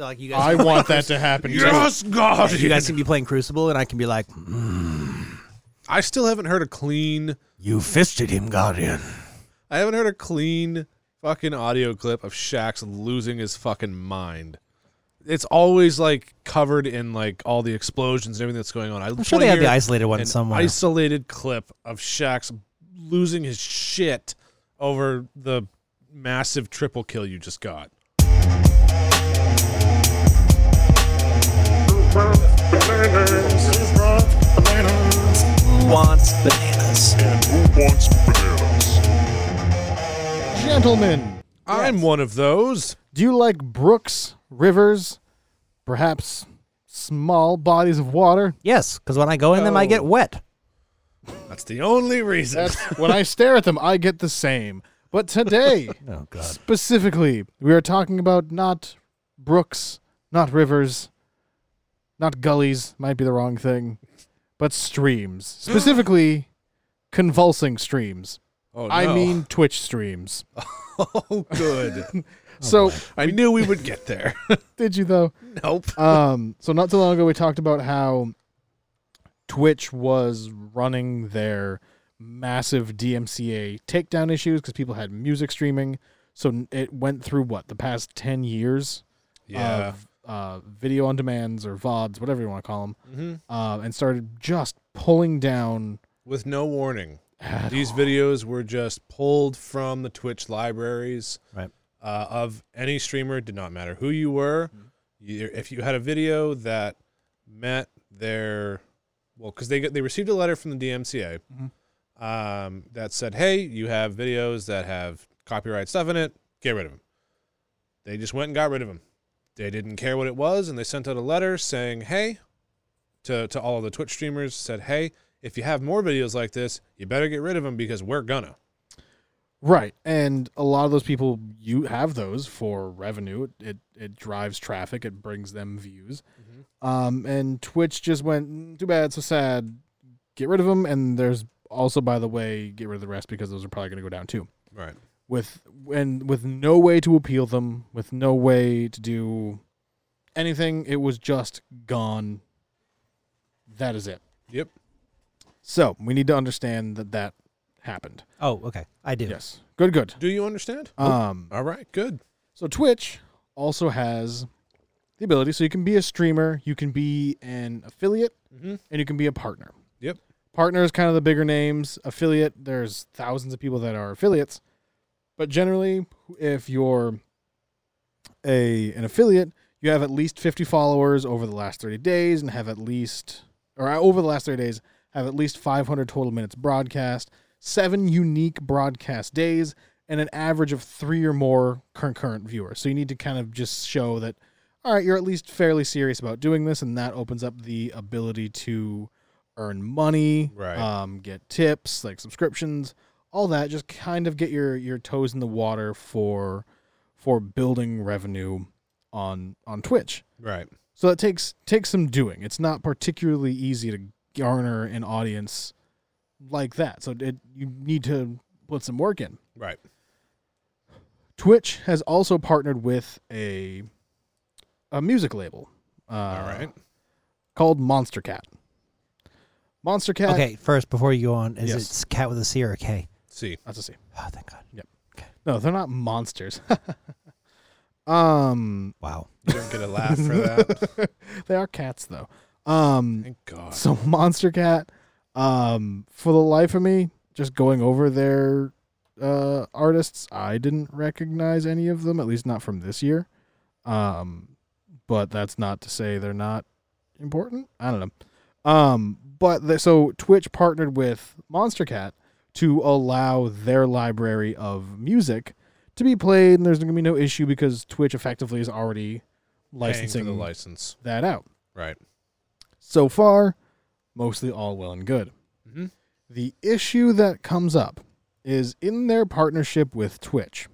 So like you guys, I want that to happen. too. Yes, God. you guys can be playing Crucible, and I can be like, "Mm, I still haven't heard a clean. "You fisted him, Guardian." I haven't heard a clean fucking audio clip of Shaxx losing his fucking mind. It's always like covered in like all the explosions and everything that's going on. I'm sure they have the isolated one an somewhere. isolated clip of Shaxx losing his shit over the massive triple kill you just got. Wants bananas. Gentlemen, I'm one of those. do you like brooks, rivers, perhaps small bodies of water? Yes, because when I go in them, I get Oh. wet. That's the only reason. When I stare at them, I get the same. But today, Oh God. specifically, we are talking about not brooks, not rivers, not gullies, might be the wrong thing, but streams. Specifically, convulsing streams. oh, no. I mean Twitch streams. oh, good. So, I knew we would get there. did you though? nope. Um, so not too long ago, we talked about how Twitch was running their massive DMCA takedown issues because people had music streaming. So it went through what the past ten years Yeah. of uh, video on demands or VODs, whatever you want to call them, hmm uh, and started just pulling down. With no warning. These all. videos were just pulled from the Twitch libraries Right. uh, of any streamer. It did not matter who you were. You, if you had a video that met their, well, because they get, they received a letter from the DMCA Mhm. um, that said, "Hey, you have videos that have copyright stuff in it. Get rid of them." They just went and got rid of them. They didn't care what it was, and they sent out a letter saying, "Hey," to to all of the Twitch streamers, said, "Hey." If you have more videos like this, you better get rid of them because we're gonna. Right, and a lot of those people you have those for revenue. It it, drives traffic. It brings them views. Um, and Twitch just went "Mm, too bad, so sad. Get rid of them. And there's also, by the way, get rid of the rest because those are probably going to go down too. Right. With and with no way to appeal them, with no way to do anything, it was just gone. That is it. Yep. So we need to understand that that happened. Oh, okay. I do. Yes. Good. Good. Do you understand? Um. All right. Good. So Twitch also has the ability, so you can be a streamer, you can be an affiliate, Mm-hmm. and you can be a partner. Yep. Partner is kind of the bigger names. Affiliate, there's thousands of people that are affiliates, but generally, if you're a an affiliate, you have at least 50 followers over the last 30 days, and have at least, or over the last 30 days, have at least 500 total minutes broadcast, seven unique broadcast days, and an average of three or more concurrent viewers. So you need to kind of just show that, all right, you're at least fairly serious about doing this, and that opens up the ability to earn money, Right. um, get tips like subscriptions, all that. Just kind of get your your toes in the water for for building revenue on on Twitch. Right. So that takes takes some doing. It's not particularly easy to garner an audience like that. So it you need to put some work in. Right. Twitch has also partnered with a a music label. Uh, All right. Called Monstercat. Monster Cat. Okay, first before you go on, is Yes. it cat with a C or a K? See. That's a C. Oh, thank God. Yep. Okay. No, they're not monsters. um, Wow. You don't get a laugh for that. they are cats though. Um, Thank God. so Monstercat, um, for the life of me, just going over their uh artists, I didn't recognize any of them, at least not from this year. Um, but that's not to say they're not important. I don't know. Um, but the, so Twitch partnered with Monstercat to allow their library of music to be played, and there's going to be no issue because Twitch effectively is already licensing the license. that out. Right. So far, mostly all well and good. Mm-hmm. The issue that comes up is in their partnership with Twitch,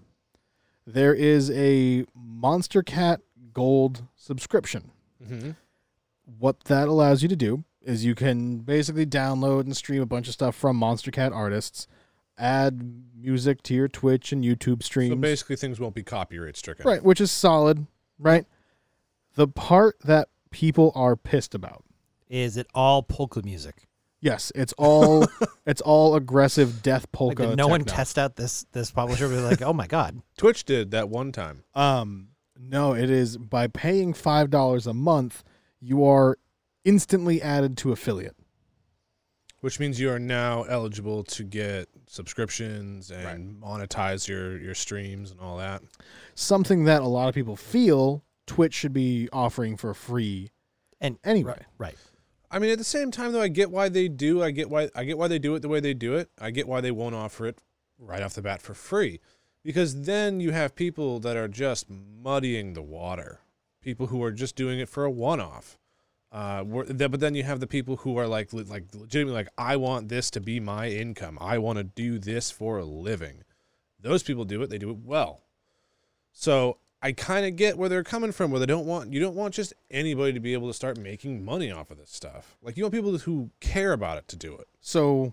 there is a Monstercat Gold subscription. Mm-hmm. What that allows you to do is you can basically download and stream a bunch of stuff from Monstercat artists, add music to your Twitch and YouTube streams. So basically, things won't be copyright stricken. Right, which is solid, right? The part that people are pissed about. Is it all polka music? Yes, it's all it's all aggressive death Like, polka. did no one test out this this publisher? Was like, oh my god, Twitch did that one time. Um, no, it is by paying five dollars a month, you are instantly added to affiliate. which means you are now eligible to get subscriptions and monetize your your streams and all that. Something that a lot of people feel Twitch should be offering for free. and Anyway, right. I mean, at the same time, though, I get why they do. I get why I get why they do it the way they do it. I get why they won't offer it right off the bat for free, because then you have people that are just muddying the water. People who are just doing it for a one-off. Uh, where- th- but then you have the people who are like, le- like legitimately, like, I want this to be my income. I want to do this for a living. Those people do it. They do it well. So I kind of get where they're coming from. Where they don't want you don't want just anybody to be able to start making money off of this stuff. Like you want people who care about it to do it. so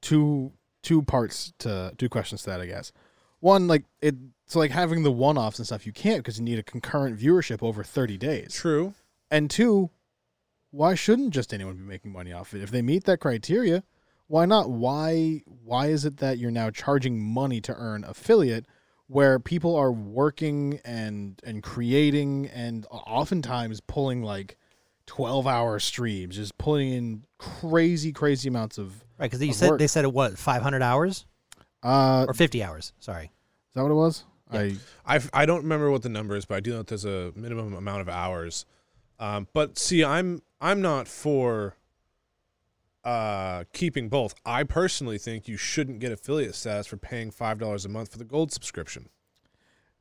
two two parts to two questions to that, I guess. One, like it, so like having the one offs and stuff, you can't because you need a concurrent viewership over thirty days. True. And two, why shouldn't just anyone be making money off it? If they meet that criteria, why not? Why why is it that you're now charging money to earn affiliate where people are working and and creating and oftentimes pulling like 12 hour streams, just pulling in crazy, crazy amounts of Right, because you said work. they said it what five hundred hours uh or fifty hours. Sorry. is that what it was? Yeah. I I I don't remember what the number is, but I do know that there's a minimum amount of hours. Um, but see, I'm I'm not for uh, keeping both. I personally think you shouldn't get affiliate status for paying five dollars a month for the gold subscription.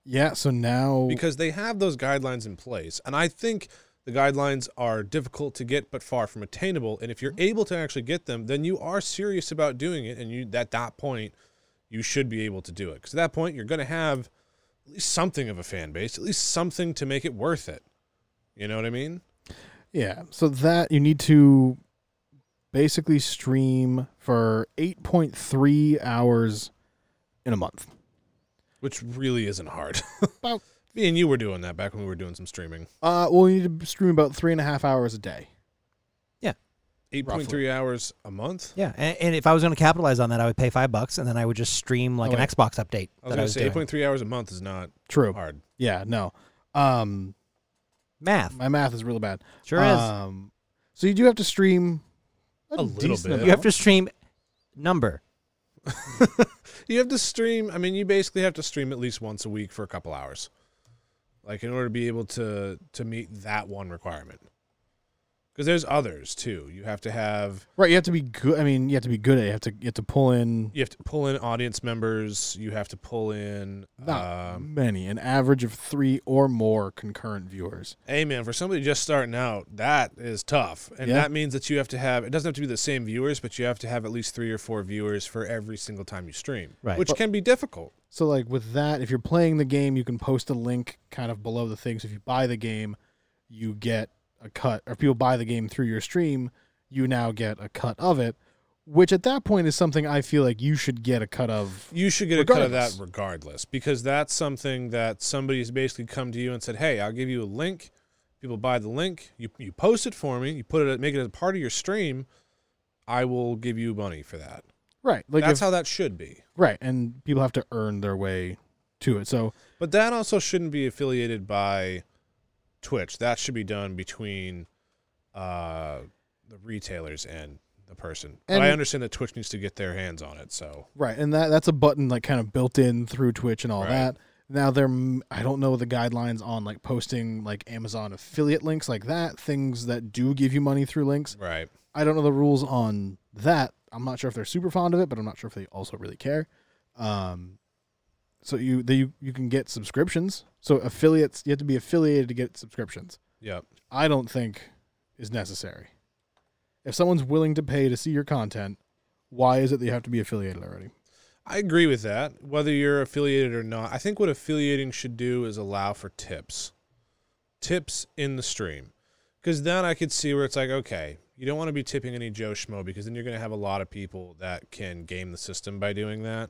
yeah, so now because they have those guidelines in place. And I think the guidelines are difficult to get but far from attainable. And if you're able to actually get them, then you are serious about doing it. And you at that point, you should be able to do it. Because at that point, you're going to have at least something of a fan base, at least something to make it worth it. You know what I mean? Yeah. So that you need to basically stream for 8.3 hours in a month. Which really isn't hard. About- Me and you were doing that back when we were doing some streaming. Uh, well, you need to stream about three and a half hours a day. Yeah. 8.3 hours a month? Yeah, and, and if I was going to capitalize on that, I would pay five bucks, and then I would just stream like Oh, an. Xbox update. I was going to say doing. 8.3 hours a month is not True. hard. Yeah. No. Um, Math my math is really bad. sure is. Um, so you do have to stream a, A little bit. amount. You have to stream number. you have to stream. I mean, you basically have to stream at least once a week for a couple hours, like in order to be able to to meet that one requirement. Because there's others too. You have to have right. You have to be good. I mean, you have to be good at. it. You have to you have to pull in you have to pull in audience members. You have to pull in. not Um, many, an average of three or more concurrent viewers. hey man, for somebody just starting out, that is tough, and Yeah. that means that you have to have. It doesn't have to be the same viewers, but you have to have at least three or four viewers for every single time you stream, Right. which But- can be difficult. So like with that, if you're playing the game, you can post a link kind of below the thing. So if you buy the game, you get a cut. Or if people buy the game through your stream, you now get a cut of it. Which at that point is something I feel like you should get a cut of. You should get a cut of that regardless, because that's something that somebody's basically come to you and said, "Hey, I'll give you a link. People buy the link. You you post it for me. You put it, make it a part of your stream. I will give you money for that. Right. Like that's if, how that should be. right, and people have to earn their way to it. So But that also shouldn't be affiliated by Twitch. That should be done between uh, the retailers and the person. but And- I understand that Twitch needs to get their hands on it. So right, and that that's a button like kind of built in through Twitch and all Right. that. Now they're I don't know the guidelines on like posting like Amazon affiliate links like that, things that do give you money through links. right, I don't know the rules on that. I'm not sure if they're super fond of it, but I'm not sure if they also really care. Um, so you you you can get subscriptions. So affiliates, you have to be affiliated to get subscriptions. Yeah. I don't think is necessary. If someone's willing to pay to see your content, why is it that you have to be affiliated already? I agree with that. Whether you're affiliated or not, I think what affiliating should do is allow for tips, tips in the stream, because then I could see where it's like, okay, you don't want to be tipping any Joe Schmo because then you're going to have a lot of people that can game the system by doing that.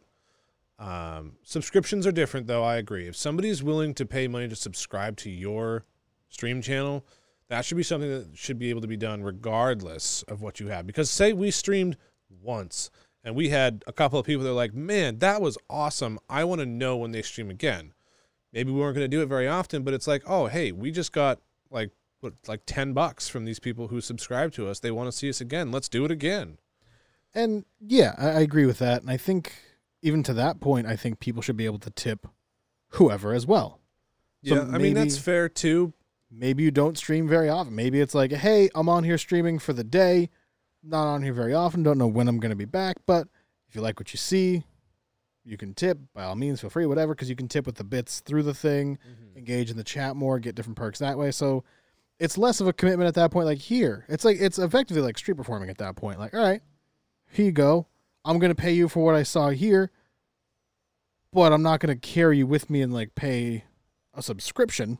Um, subscriptions are different, though. I agree. If somebody's willing to pay money to subscribe to your stream channel, that should be something that should be able to be done regardless of what you have. Because say we streamed once and we had a couple of people that are like, man, that was awesome. I want to know when they stream again. Maybe we weren't going to do it very often, but it's like, oh, hey, we just got like what, like 10 bucks from these people who subscribe to us. They want to see us again. Let's do it again. And yeah, I, I agree with that. And I think even to that point, I think people should be able to tip whoever as well. So yeah, I mean, that's fair too. Maybe you don't stream very often. Maybe it's like, hey, I'm on here streaming for the day, not on here very often, don't know when I'm going to be back. But if you like what you see, you can tip by all means, feel free, whatever, because you can tip with the bits through the thing, mm-hmm. engage in the chat more, get different perks that way. So it's less of a commitment at that point. Like here, it's like it's effectively like street performing at that point. Like, all right, here you go. I'm gonna pay you for what I saw here, but I'm not gonna carry you with me and like pay a subscription.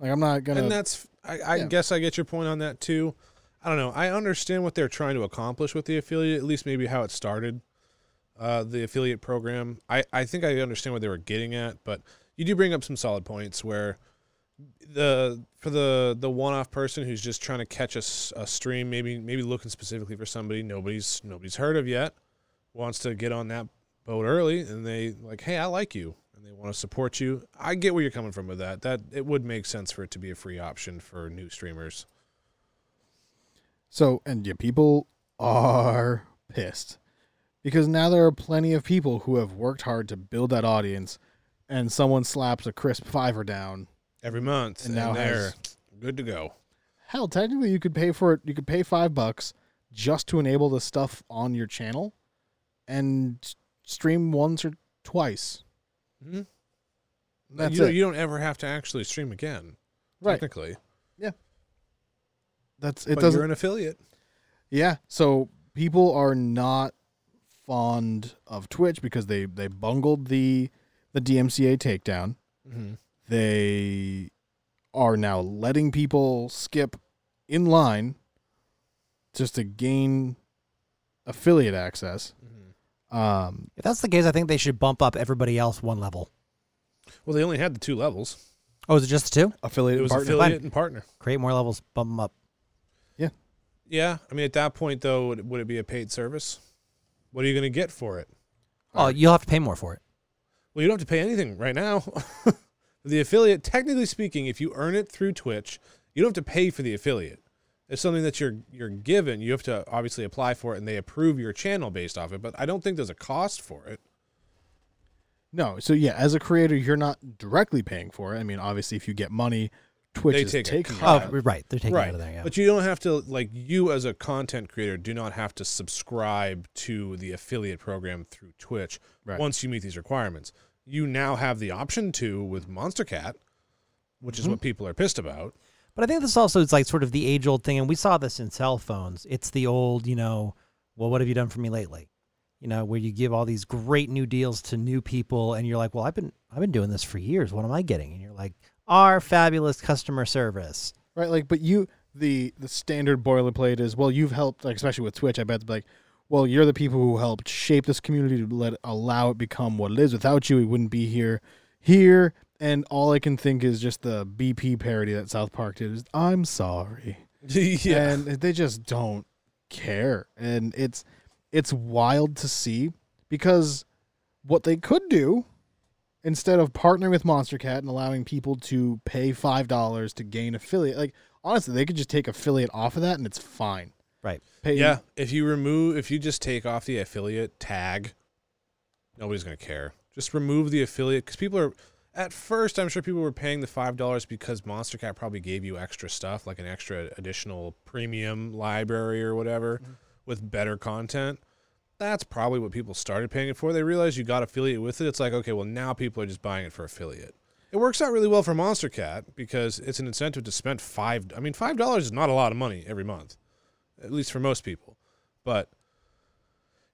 Like I'm not gonna. and that's I, I yeah. guess I get your point on that too. I don't know. I understand what they're trying to accomplish with the affiliate, at least maybe how it started, uh, the affiliate program. I, I think I understand what they were getting at, but you do bring up some solid points where the for the the one off person who's just trying to catch a stream, maybe maybe looking specifically for somebody nobody's nobody's heard of yet, wants to get on that boat early, and they like, hey, I like you, and they want to support you. I get where you're coming from with that. That it would make sense for it to be a free option for new streamers. So, and yeah, people are pissed because now there are plenty of people who have worked hard to build that audience, and someone slaps a crisp fiver down. every month, And and, now they're has- good to go. Hell, technically, you could pay for it. You could pay five bucks just to enable the stuff on your channel, and stream once or twice. Mm-hmm. That's you, don't- it. you don't ever have to actually stream again, right. technically. Yeah. That's it. but Doesn't. you're an affiliate. Yeah. So people are not fond of Twitch because they they bungled the the DMCA takedown. Mm-hmm. they are now letting people skip in line just to gain affiliate access. Mm-hmm. Um, If that's the case, I think they should bump up everybody else one level. Well, they only had the two levels. Oh, is it just the two? affiliate It was partner. affiliate and partner. Create more levels, bump them up. Yeah, yeah. I mean, at that point though, would, would it be a paid service? What are you going to get for it? Oh, you'll have to pay more for it. Well, you don't have to pay anything right now. the affiliate, technically speaking, if you earn it through Twitch, you don't have to pay for the affiliate. It's something that you're you're given. You have to obviously apply for it, and they approve your channel based off it. But I don't think there's a cost for it. No, so yeah, as a creator, you're not directly paying for it. I mean, obviously, if you get money, Twitch They is take a taking cut. it. Oh, right. They're taking right, out of there. Yeah. but you don't have to like you as a content creator do not have to subscribe to the affiliate program through Twitch Right. once you meet these requirements. You now have the option to with Monstercat, which is mm-hmm. what people are pissed about. But I think this also is like sort of the age old thing, and we saw this in cell phones. It's the old, you know, well, what have you done for me lately? You know, where you give all these great new deals to new people, and you're like, well, I've been I've been doing this for years. What am I getting? And you're like, our fabulous customer service. right? Like, but you the the standard boilerplate is well, you've helped, like especially with Twitch. I bet like, well, you're the people who helped shape this community to let allow it become what it is. Without you, we wouldn't be here. Here, and all I can think is just the BP parody that South Park did. Is I'm sorry. yeah. and they just don't care and it's it's wild to see because what they could do instead of partnering with Monstercat and allowing people to pay five dollars to gain affiliate like honestly they could just take affiliate off of that and it's fine Right. pay Yeah, if you remove, if you just take off the affiliate tag, nobody's going to care. Just remove the affiliate because people are. At first, I'm sure people were paying the five dollars because Monstercat probably gave you extra stuff, like an extra additional premium library or whatever, mm-hmm. with better content. That's probably what people started paying it for. They realized you got affiliate with it. It's like, okay, well now people are just buying it for affiliate. It works out really well for Monstercat because it's an incentive to spend five. I mean, five dollars is not a lot of money every month at least for most people. But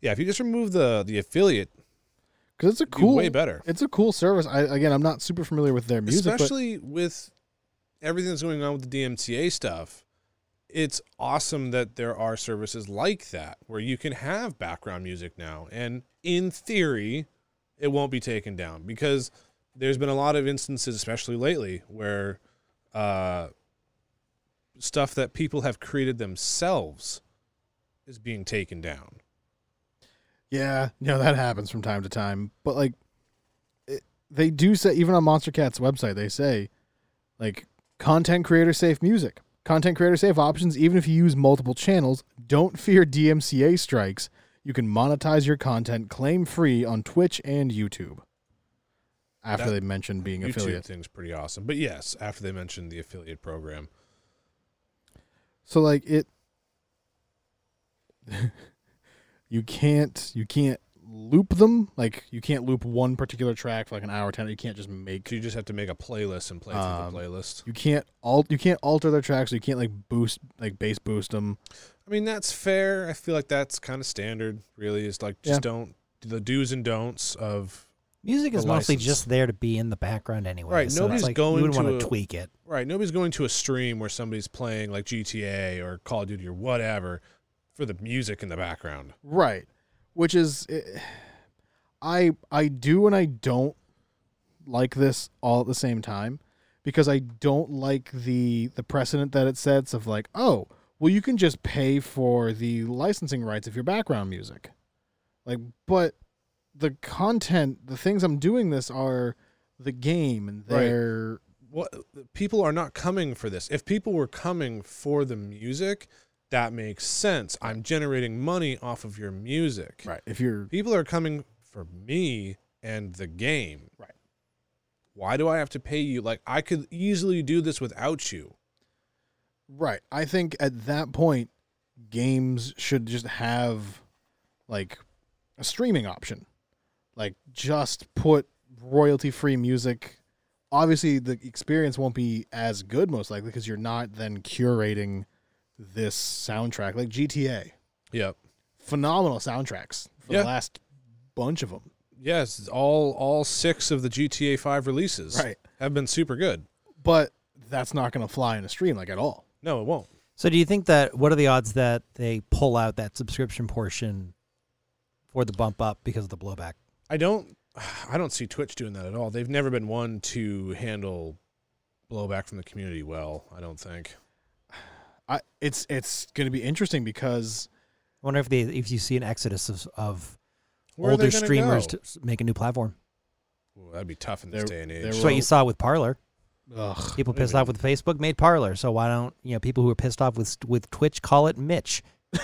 yeah, if you just remove the the affiliate, because it's a cool way better. it's a cool service i again i'm not super familiar with their music Especially with everything that's going on with the DMCA stuff. It's awesome that there are services like that where you can have background music now, and in theory, it won't be taken down because there's been a lot of instances, especially lately, where uh, stuff that people have created themselves is being taken down. Yeah, you know that happens from time to time. But like, it, they do say even on Monstercat's website, they say like content creator safe music, content creator safe options. Even if you use multiple channels, don't fear DMCA strikes. You can monetize your content claim free on Twitch and YouTube. After That- they mentioned being YouTube affiliate, thing's pretty awesome. But yes, after they mentioned the affiliate program, so like it, you can't you can't loop them. Like you can't loop one particular track for like an hour ten. You can't just make you just have to make a playlist and play Um, through the playlist. You can't alt. You can't alter their tracks. So you can't like boost, like bass boost them. I mean, that's fair. I feel like that's kind of standard. Really, is like just Yeah. don't the do's and don'ts of Music is mostly license. just there to be in the background anyway. Right, So nobody's it's like, going you would want to to a- tweak it. right. Nobody's going to a stream where somebody's playing like GTA or Call of Duty or whatever for the music in the background. Right, which is, eh, I I do and I don't like this all at the same time because I don't like the the precedent that it sets of like, oh, well, you can just pay for the licensing rights of your background music, like, but the content, the things I'm doing this are the game and Right. they're What people are not coming for this. If people were coming for the music, that makes sense. I'm generating money off of your music. right. If you're People are coming for me and the game. Right. Why do I have to pay you? Like I could easily do this without you. Right. I think at that point, games should just have like a streaming option. Like just put royalty free music. Obviously, the experience won't be as good, most likely, because you're not then curating this soundtrack. Like GTA, Yep. phenomenal soundtracks for Yeah. the last bunch of them. Yes, all all six of the GTA 5 releases Right. have been super good. But that's not going to fly in a stream, like at all. No, it won't. So do you think that what are the odds that they pull out that subscription portion for the bump up because of the blowback? I don't I don't see Twitch doing that at all. They've never been one to handle blowback from the community well, I don't think. I, it's it's going to be interesting because I wonder if they if you see an exodus of, of Where older streamers go? to make a new platform. Ooh, that'd be tough in this There- day and age. That's what you saw with Parler. ugh, People pissed off with Facebook made Parler. So why don't you know people who are pissed off with with Twitch call it Mitch?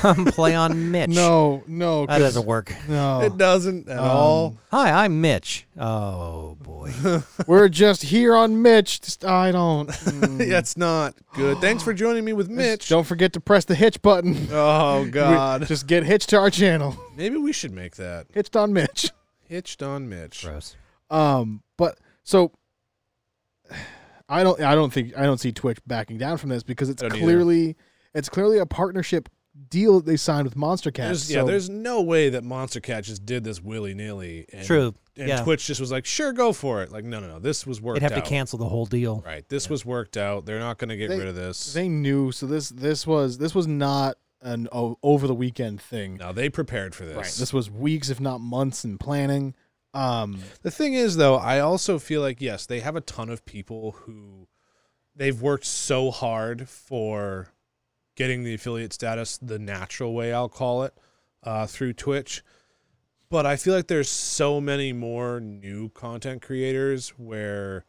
Come play on Mitch. no, no, that 'cause- doesn't work. No, It doesn't at Um, all. Hi, I'm Mitch. Oh boy. We're just here on Mitch. Just, I don't. mm. That's not good. Thanks for joining me with Just Mitch. Don't forget to press the hitch button. Oh God. Just get hitched to our channel. Maybe we should make that. Hitched on Mitch. Hitched on Mitch. Gross. Um, but so I don't. I don't think I don't see Twitch backing down from this because it's I don't either. clearly it's clearly a partnership deal that they signed with Monstercat. There's, yeah, so- there's no way that Monstercat just did this willy nilly. True. And yeah. Twitch just was like, sure, go for it. Like, no, no, no. This was worked They'd have out. to cancel the whole deal. Right. This was worked out. They're not going to get They- rid of this. they knew. So this this was this was not an o- over the weekend thing. no, they prepared for this. Right. This was weeks, if not months, in planning. Um, The thing is, though, I also feel like yes, they have a ton of people who they've worked so hard for getting the affiliate status the natural way, I'll call it, uh, through Twitch. But I feel like there's so many more new content creators where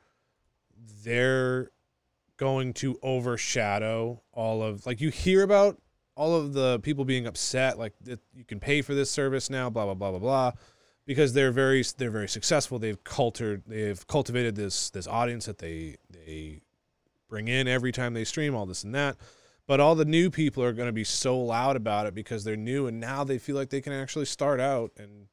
they're going to overshadow all of like you hear about all of the people being upset like you can pay for this service now blah blah blah blah blah because they're very they're very successful. They've cultured they've cultivated this this audience that they they bring in every time they stream all this and that. But all the new people are going to be so loud about it because they're new and now they feel like they can actually start out and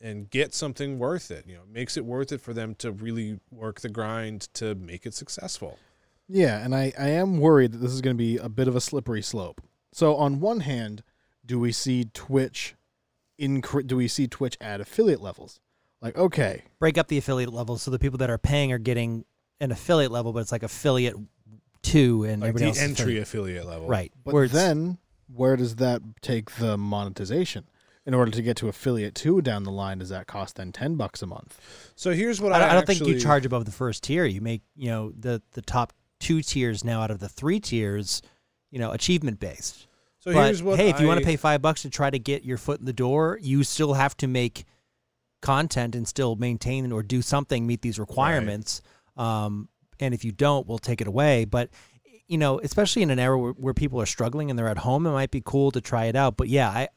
and get something worth it. You know, it makes it worth it for them to really work the grind to make it successful. Yeah, and I, I am worried that this is going to be a bit of a slippery slope. So on one hand, do we see Twitch incre- do we see Twitch at affiliate levels? Like, okay, Break up the affiliate levels so the people that are paying are getting an affiliate level, but it's like affiliate two and Like everybody the else is entry third. affiliate level. Right. but where it's- then where does that take the monetization? In order to get to affiliate 2 down the line, does that cost then 10 bucks a month? So here's what I, I, don't- I don't think you actually- charge above the first tier. You make you know the the top two tiers now out of the three tiers, you know, achievement based. So but here's what hey, if you want I- to pay five bucks to try to get your foot in the door, you still have to make content and still maintain or do something, meet these requirements. Um, and if you don't, we'll take it away. But you know, especially in an era where, where people are struggling and they're at home, it might be cool to try it out. But yeah, I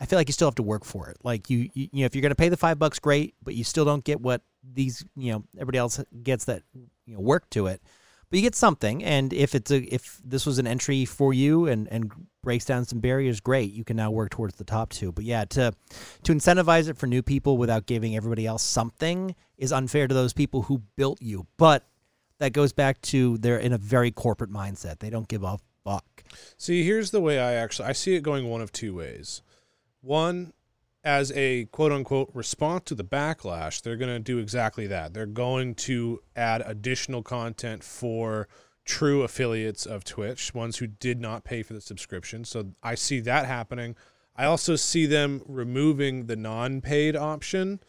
I feel like you still have to work for it. Like you, you, you know, if you're going to pay the five bucks, great, but you still don't get what these, you know, everybody else gets that, you know, work to it. But you get something, and if it's a, if this was an entry for you and and breaks down some barriers, great. You can now work towards the top two. But yeah, to to incentivize it for new people without giving everybody else something is unfair to those people who built you. But that goes back to they're in a very corporate mindset. They don't give a fuck. See, here's the way I actually I see it going one of two ways. One, as a quote unquote response to the backlash, they're going to do exactly that. They're going to add additional content for true affiliates of Twitch, ones who did not pay for the subscription. So I see that happening. I also see them removing the non-paid option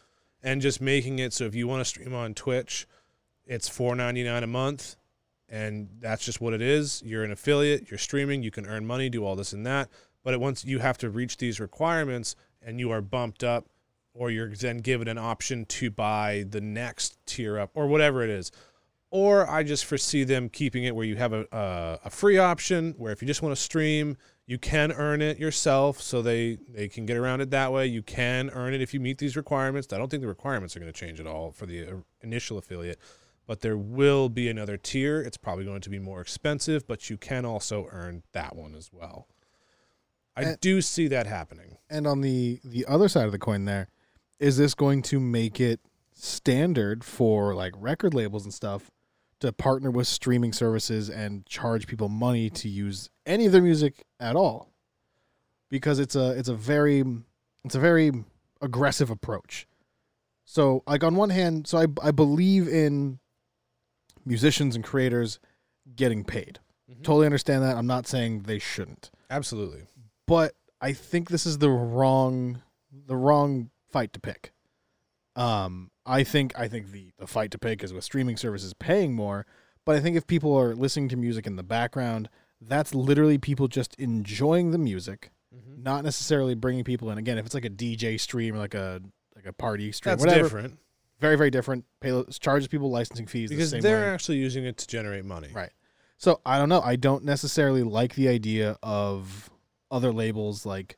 and just making it so if you want to stream on Twitch, it's $4.99 a month and that's just what it is. You're an affiliate, you're streaming, you can earn money, do all this and that. But once you have to reach these requirements and you are bumped up, or you're then given an option to buy the next tier up, or whatever it is. Or I just foresee them keeping it where you have a, a, a free option where if you just want to stream, you can earn it yourself. So they, they can get around it that way. You can earn it if you meet these requirements. I don't think the requirements are going to change at all for the uh, initial affiliate but there will be another tier. It's probably going to be more expensive, but you can also earn that one as well. I And- do see that happening. And on the the other side of the coin, there is this going to make it standard for like record labels and stuff to partner with streaming services and charge people money to use any of their music at all, because it's a it's a very it's a very aggressive approach. So like on one hand, so I I believe in musicians and creators getting paid. Totally understand that. I'm not saying they shouldn't Absolutely. but I think this is the wrong the wrong fight to pick. Um, I think I think the the fight to pick is with streaming services paying more, but I think if people are listening to music in the background, that's literally people just enjoying the music, Mm-hmm. not necessarily bringing people in. Again, if it's like a DJ stream or like a like a party stream, That's whatever, different very very different. Pay charges people licensing fees because the same they're way. actually using it to generate money. Right. So I don't know. I don't necessarily like the idea of other labels like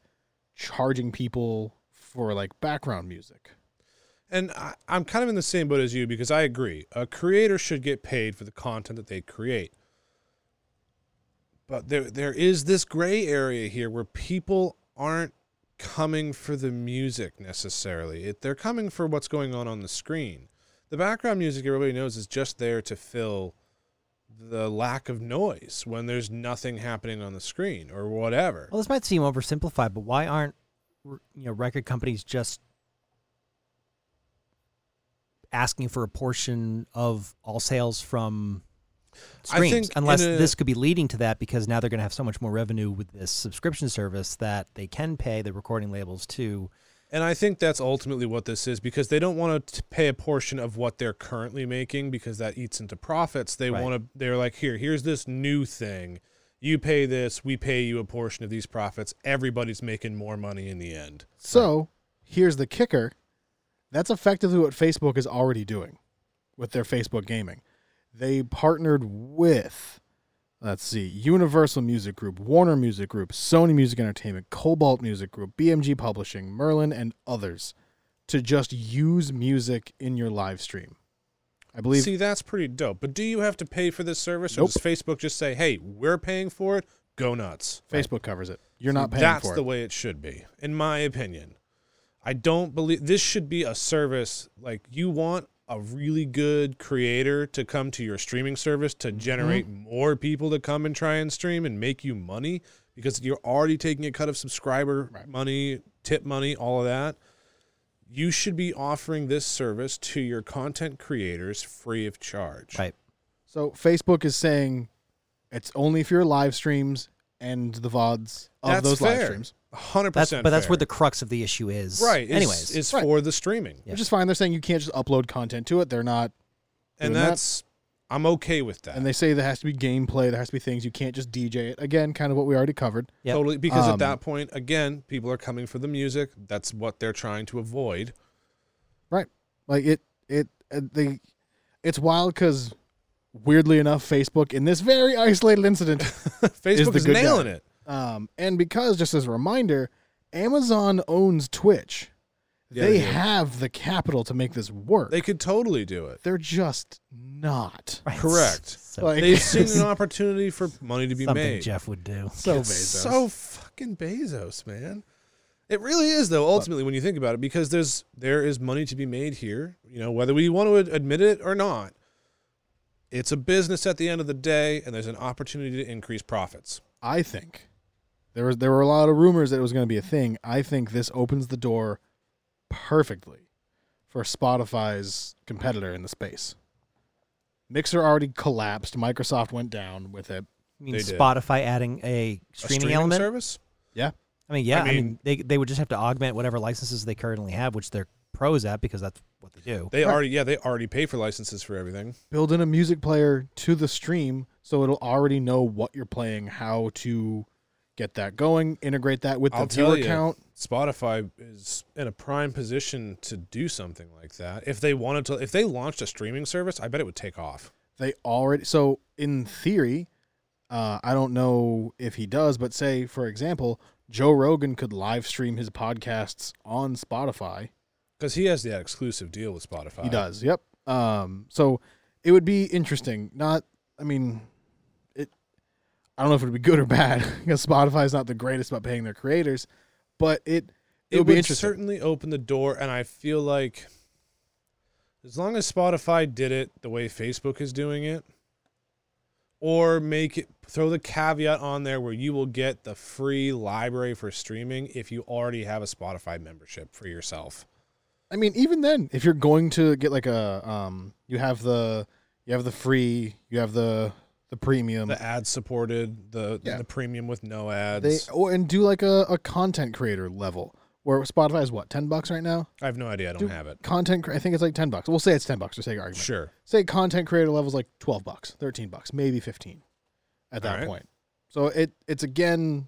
charging people for like background music. And I, I'm kind of in the same boat as you because I agree. A creator should get paid for the content that they create. But there there is this gray area here where people aren't coming for the music necessarily. It, they're coming for what's going on on the screen. The background music everybody knows is just there to fill the lack of noise when there's nothing happening on the screen or whatever. Well, this might seem oversimplified, but why aren't you know record companies just asking for a portion of all sales from streams? think Unless a- this could be leading to that, because now they're going to have so much more revenue with this subscription service that they can pay the recording labels to. And I think that's ultimately what this is because they don't want to pay a portion of what they're currently making because that eats into profits. They Right. want to, they're like, here, here's this new thing. You pay this, we pay you a portion of these profits. Everybody's making more money in the end. So here's the kicker. That's effectively what Facebook is already doing with their Facebook gaming. They partnered with, let's see, Universal Music Group, Warner Music Group, Sony Music Entertainment, Kobalt Music Group, BMG Publishing, Merlin, and others to just use music in your live stream. I believe See, that's pretty dope. But do you have to pay for this service? Nope. Or does Facebook just say, hey, we're paying for it? Go nuts. Facebook covers it. You're not paying That's for the way it should be, in my opinion. I don't believe this should be a service like you want a really good creator to come to your streaming service to Mm-hmm. generate more people to come and try and stream and make you money because you're already taking a cut of subscriber Right. money, tip money, all of that. You should be offering this service to your content creators free of charge. Right. So Facebook is saying it's only for your live streams and the VODs of That's those live streams. hundred That's percent. but that's where the crux of the issue is. right. is- Anyways, it's Right. for the streaming. Yeah. Which is fine. They're saying you can't just upload content to it. They're not and doing that. that's I'm okay with that. And they say there has to be gameplay, there has to be things you can't just DJ it. Again, kind of what we already covered. Yep. Totally, because Um, at that point, again, people are coming for the music. That's what they're trying to avoid. Right, like it, it, uh, they, it's wild because weirdly enough, Facebook in this very isolated incident, Facebook the is good guy. nailing it. um, and because just as a reminder, Amazon owns Twitch. Yeah, they they have the capital to make this work. They could totally do it. They're just not. Right. Correct. So, Like- They've seen an opportunity for money to be something made. Jeff would do. So It's Bezos. so fucking Bezos, man. It really is, though. Ultimately, when you think about it, because there's there is money to be made here. You know, whether we want to admit it or not, it's a business at the end of the day, and there's an opportunity to increase profits. I think there was there were a lot of rumors that it was going to be a thing. I think this opens the door perfectly for Spotify's competitor in the space. Mixer already collapsed. Microsoft went down with it. I mean, They did. Spotify adding a streaming, A streaming, streaming element. service. Yeah. I mean, yeah. I I mean, mean- they they would just have to augment whatever licenses they currently have, which they're pros at because that's what they do. They Right. already, yeah, they already pay for licenses for everything. Build in a music player to the stream so it'll already know what you're playing, how to get that going, integrate that with the I'll viewer tell you. count. Spotify is in a prime position to do something like that. If they wanted to, if they launched a streaming service, I bet it would take off. They already so in theory, uh, I don't know if he does, but say for example, Joe Rogan could live stream his podcasts on Spotify. Because he has that exclusive deal with Spotify. He does. Yep. Um, so it would be interesting. Not, I mean, it. I don't know if it would be good or bad because Spotify is not the greatest about paying their creators, but it it, It, would would be interesting. certainly open the door, and I feel like as long as Spotify did it the way Facebook is doing it, or make it throw the caveat on there where you will get the free library for streaming if you already have a Spotify membership for yourself. I mean, even then, if you're going to get like a, um, you have the you have the free, you have the the premium. The ad supported, the Yeah. the premium with no ads. they or and do like a, a content creator level where Spotify is what ten bucks right now. I have no idea. I don't do- have it. Content, I think it's like ten bucks. We'll say it's ten bucks for sake of argument. Sure. Say content creator level is like twelve bucks, thirteen bucks, maybe fifteen, at that Alright. point. So it it's again.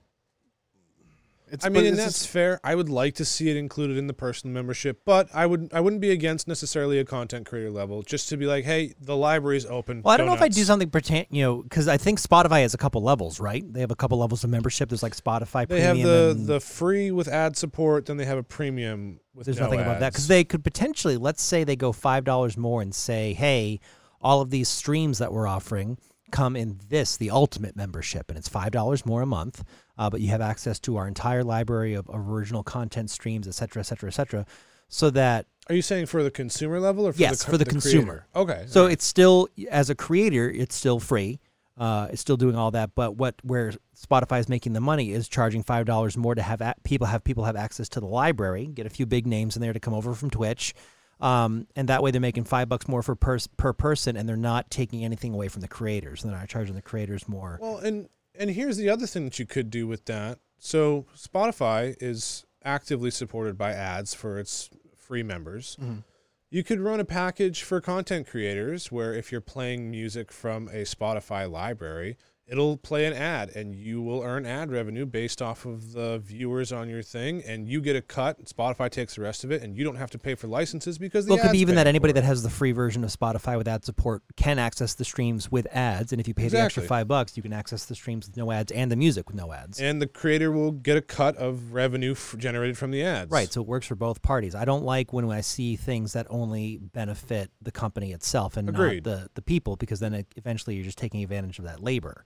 It's, I mean, and that's just- fair. I would like to see it included in the personal membership, but I would I wouldn't be against necessarily a content creator level, just to be like, hey, the library's open. Well, I don't know if I'd do something pertain, you know, because I think Spotify has a couple levels, right? They have a couple levels of membership. There's like Spotify They have the and the free with ad support, then they have a premium with there's no nothing above that because they could potentially, let's say, they go five dollars more and say, hey, all of these streams that we're offering come in this, the ultimate membership, and it's five dollars more a month, uh, but you have access to our entire library of original content streams, et cetera, et cetera, et cetera, so that Are you saying for the consumer level or for Yes, the co- for the creator? consumer. Okay. So alright. it's still as a creator, it's still free. Uh, it's still doing all that, but what where Spotify is making the money is charging five dollars more to have a- people have people have access to the library, get a few big names in there to come over from Twitch, um, and that way they're making five bucks more for pers- per person, and they're not taking anything away from the creators. They're not charging the creators more. Well, and and here's the other thing that you could do with that. So Spotify is actively supported by ads for its free members. Mhm. You could run a package for content creators where if you're playing music from a Spotify library, it'll play an ad and you will earn ad revenue based off of the viewers on your thing and you get a cut. Spotify takes the rest of it and you don't have to pay for licenses because the Well, it could be even that anybody it. that has the free version of Spotify with ad support can access the streams with ads, and if you pay the extra five bucks, you can access the streams with no ads and the music with no ads. and the creator will get a cut of revenue f- generated from the ads. Right, so it works for both parties. I don't like when I see things that only benefit the company itself and Agreed. not the, the people, because then it, eventually you're just taking advantage of that labor.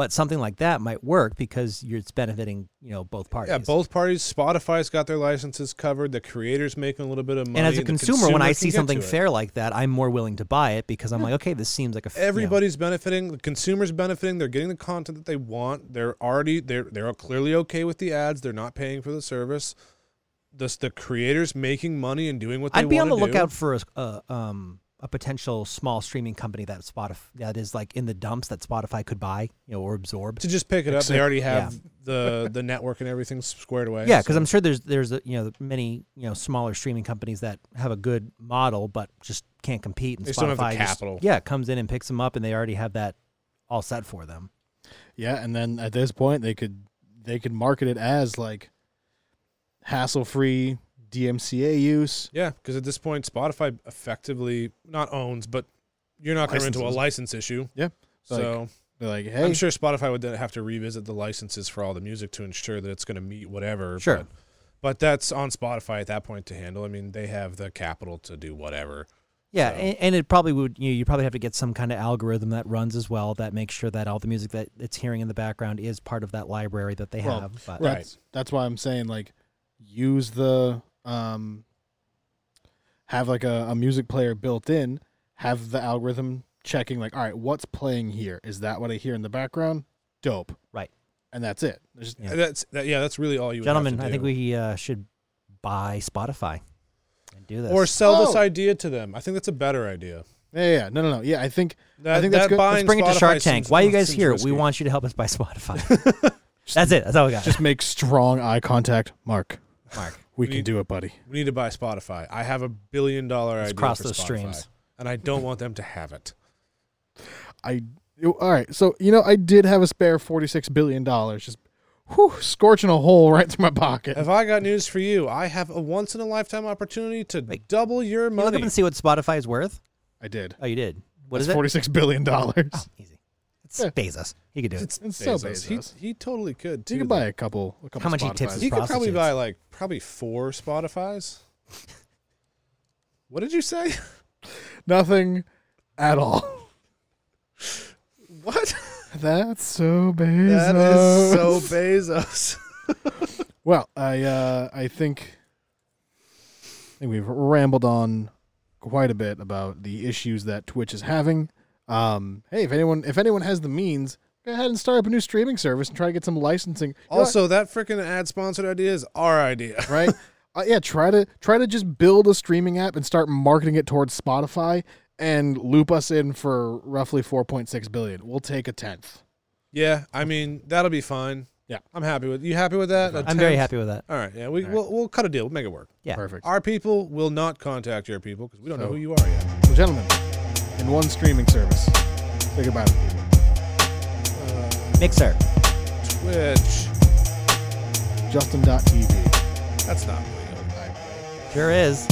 But something like that might work because you're it's benefiting you know both parties. Yeah, both parties. Spotify's got their licenses covered. The creator's making a little bit of money. And as a the consumer, when I see something fair like that, I'm more willing to buy it because I'm like, okay, this seems like a f- you know, everybody's benefiting. The consumer's benefiting. They're getting the content that they want. They're already they're they're clearly okay with the ads. They're not paying for the service. The the creators making money and doing what they I'd be on the do. lookout for a, a um a potential small streaming company that Spotify that is like in the dumps that Spotify could buy, you know, or absorb. to just pick it up. They already have the the network and everything squared away. Yeah, because so- I'm sure there's there's you know many you know smaller streaming companies that have a good model but just can't compete. And They just don't have the Spotify just- capital. yeah, comes in and picks them up, and they already have that all set for them. Yeah, and then at this point they could they could market it as like hassle free DMCA use. yeah, because at this point, Spotify effectively not owns, but you're not going to run into a license issue. Yeah, like, So They're like, hey, I'm sure Spotify would then have to revisit the licenses for all the music to ensure that it's going to meet whatever. Sure. But, but that's on Spotify at that point to handle. I mean, they have the capital to do whatever. Yeah, So- and, and it probably would you you probably have to get some kind of algorithm that runs as well that makes sure that all the music that it's hearing in the background is part of that library that they Well, have. But Right. that's that's why I'm saying like use the um have like a, a music player built in, have the algorithm checking like, all right, what's playing here? Is that what I hear in the background? Dope. Right. And that's it. There's Yeah. That's that, yeah. That's really all you, would gentlemen, I think we uh, should buy Spotify and do this. or sell this Oh. idea to them. I think that's a better idea. yeah, yeah. No, no, no. Yeah, I think That, think that's that good. Let's bring it to Shark Tank. Why are you guys here? risky. We want you to help us buy Spotify. That's it. That's all we got. just make strong eye contact. Mark, Mark. We We can need- do it, buddy. We need to buy Spotify. I have a billion dollar Let's idea cross for those Spotify, streams. and I don't want them to have it. I all right. So you know, I did have a spare forty six billion dollars, just whew, scorching a hole right through my pocket. Have I got news for you? I have a once in a lifetime opportunity to Wait. double your You look up and see what Spotify is worth. I did. Oh, you did. What That's is it? forty six billion dollars. Oh, easy. It's Yeah. Bezos. He could do it. It's, It's so He, Bezos. he he totally could. Too, You could though. buy a couple. A couple How much he tips Spotifys. his He could probably buy like probably four Spotify's. what did you say? Nothing at all. What? That's so Bezos. That is so Bezos. Well, I uh, I think I think we've rambled on quite a bit about the issues that Twitch is having. Um, hey, if anyone if anyone has the means, go ahead and start up a new streaming service and try to get some licensing. You know? Also, that freaking ad sponsored idea is our idea. right? uh, yeah, try to try to just build a streaming app and start marketing it towards Spotify and loop us in for roughly 4.6 billion. We'll take a tenth. Yeah, I mean that'll be fine. Yeah. I'm happy with. You happy with that? I'm very happy with that. All right, yeah, we All right. we'll, we'll cut a deal. We'll make it work. Yeah. Perfect. Our people will not contact your people because we don't know who you are yet. Well, gentlemen, in one streaming service, say goodbye to people. Mixer. Uh, Twitch. Justin.tv. That's not real. Sure is.